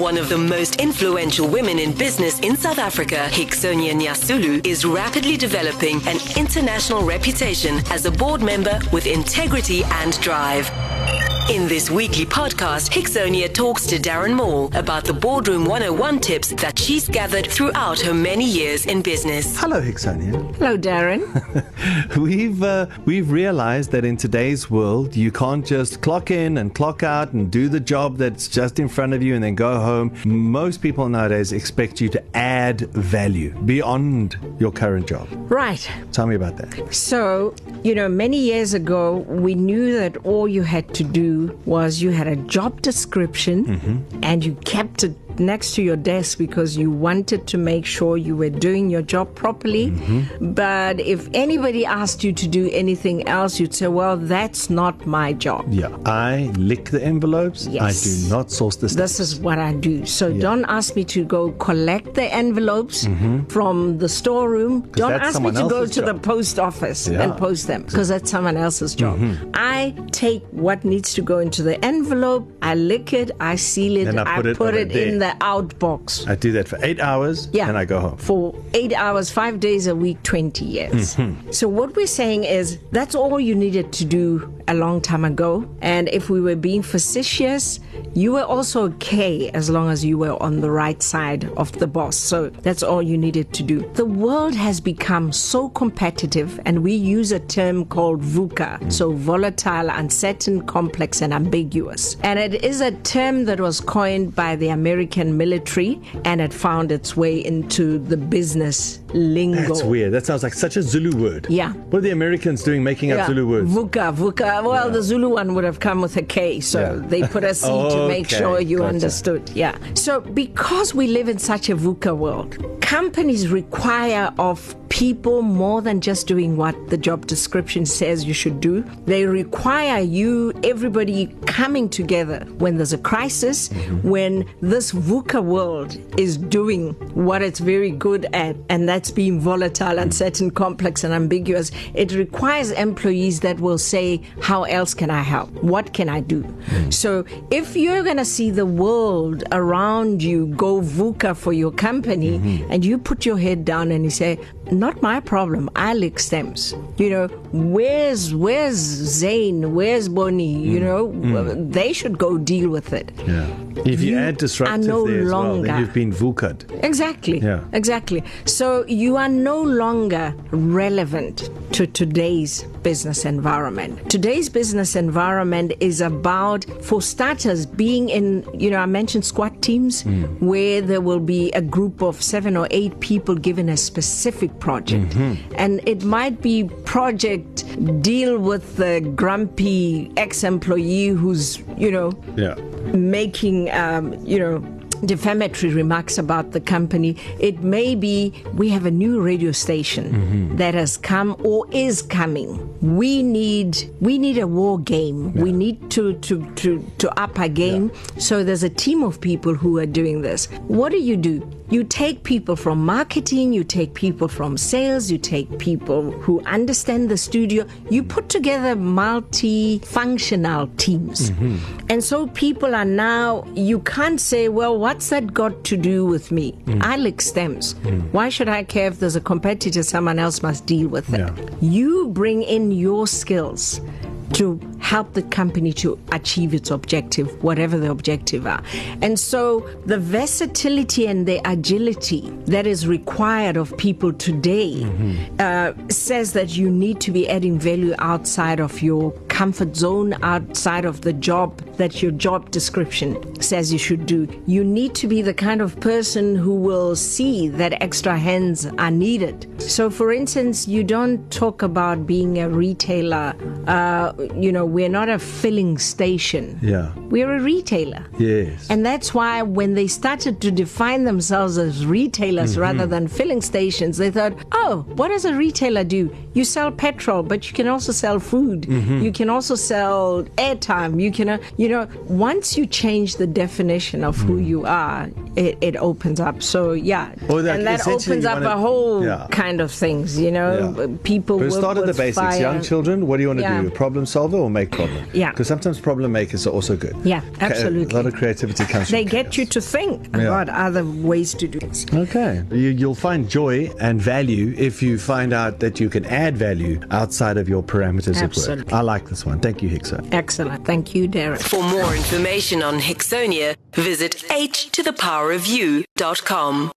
One of the most influential women in business in South Africa, Hixonia Nyasulu, is rapidly developing an international reputation as a board member with integrity and drive. In this weekly podcast, Hixonia talks to Darren Moore about the Boardroom 101 tips that she's gathered throughout her many years in business. Hello, Hixonia. Hello, Darren. we've uh, we've realized that in today's world, you can't just clock in and clock out and do the job that's just in front of you and then go home. Most people nowadays expect you to add value beyond your current job. Right. Tell me about that. So, you know, many years ago, we knew that all you had to do was you had a job description mm-hmm. and you kept it next to your desk because you wanted to make sure you were doing your job properly. Mm-hmm. But if anybody asked you to do anything else, you'd say, well, that's not my job. Yeah. I lick the envelopes. Yes. I do not source the This is what I do. So yeah. don't ask me to go collect the envelopes mm-hmm. from the storeroom. Don't ask me to go to job. the post office yeah. and post them because that's someone else's job. Mm-hmm. I take what needs to go into the envelope, I lick it, I seal it, I put, I put it, it in the outbox. I do that for eight hours yeah, and I go home. For eight hours, five days a week, 20 years. Mm-hmm. So, what we're saying is that's all you needed to do a long time ago. And if we were being facetious, you were also okay as long as you were on the right side of the boss. So, that's all you needed to do. The world has become so competitive, and we use a term called VUCA. So, volatile, uncertain, complex, and ambiguous. And it is a term that was coined by the American military and it found its way into the business lingo. That's weird. That sounds like such a Zulu word. Yeah. What are the Americans doing making yeah. up Zulu words? Vuka, vuka. Well, yeah. the Zulu one would have come with a K, so yeah. they put a C oh, to make sure you gotcha. understood. Yeah. So because we live in such a VUCA world, companies require of people more than just doing what the job description says you should do. They require you, everybody coming together when there's a crisis, mm-hmm. when this VUCA world is doing what it's very good at, and that's being volatile, uncertain, complex, and ambiguous. It requires employees that will say, How else can I help? What can I do? Mm-hmm. So if you're going to see the world around you go VUCA for your company, mm-hmm. and you put your head down and you say, not my problem. I lick stems. You know, where's where's Zane? Where's Bonnie? Mm. You know, mm. they should go deal with it. Yeah. If you, you add disruptive no there as longer, well, then you've been VUCA'd. Exactly. Yeah. Exactly. So you are no longer relevant to today's business environment. Today's business environment is about, for starters, being in, you know, I mentioned squad teams mm. where there will be a group of seven or eight people given a specific project. Mm-hmm. And it might be project deal with the grumpy ex employee who's, you know, yeah. making, um, you know, defamatory remarks about the company. It may be we have a new radio station mm-hmm. that has come or is coming. We need we need a war game. Yeah. We need to to to to up our game. Yeah. So there's a team of people who are doing this. What do you do? You take people from marketing, you take people from sales, you take people who understand the studio, you put together multi-functional teams. Mm-hmm. And so people are now, you can't say, well, what's that got to do with me? Mm. I lick stems. Mm. Why should I care if there's a competitor, someone else must deal with it? Yeah. You bring in your skills to help the company to achieve its objective, whatever the objective are. And so the versatility and the agility that is required of people today mm-hmm. uh, says that you need to be adding value outside of your comfort zone, outside of the job that your job description says you should do. You need to be the kind of person who will see that extra hands are needed. So, for instance, you don't talk about being a retailer. Uh, you know, we're not a filling station. Yeah. We're a retailer. Yes. And that's why when they started to define themselves as retailers mm-hmm. rather than filling stations, they thought, oh, what does a retailer do? You sell petrol, but you can also sell food. Mm-hmm. You can also sell airtime. You can, uh, you know, once you change the definition of who mm. you are, it, it opens up. So, yeah. Well, that and that opens up a whole yeah. kind of things, you know. Yeah. People but start at the basics. Fire. Young children, what do you want to yeah. do? Problem solver or make make problem. Yeah. Because sometimes problem makers are also good. Yeah, absolutely. A lot of creativity comes from They get you to think Yeah. about other ways to do things. Okay. You, you'll find joy and value if you find out that you can add value outside of your parameters at Absolutely. work. I like this one. Thank you, Hixo. Excellent. Thank you, Derek. For more information on Hixonia, visit h to the power you.com.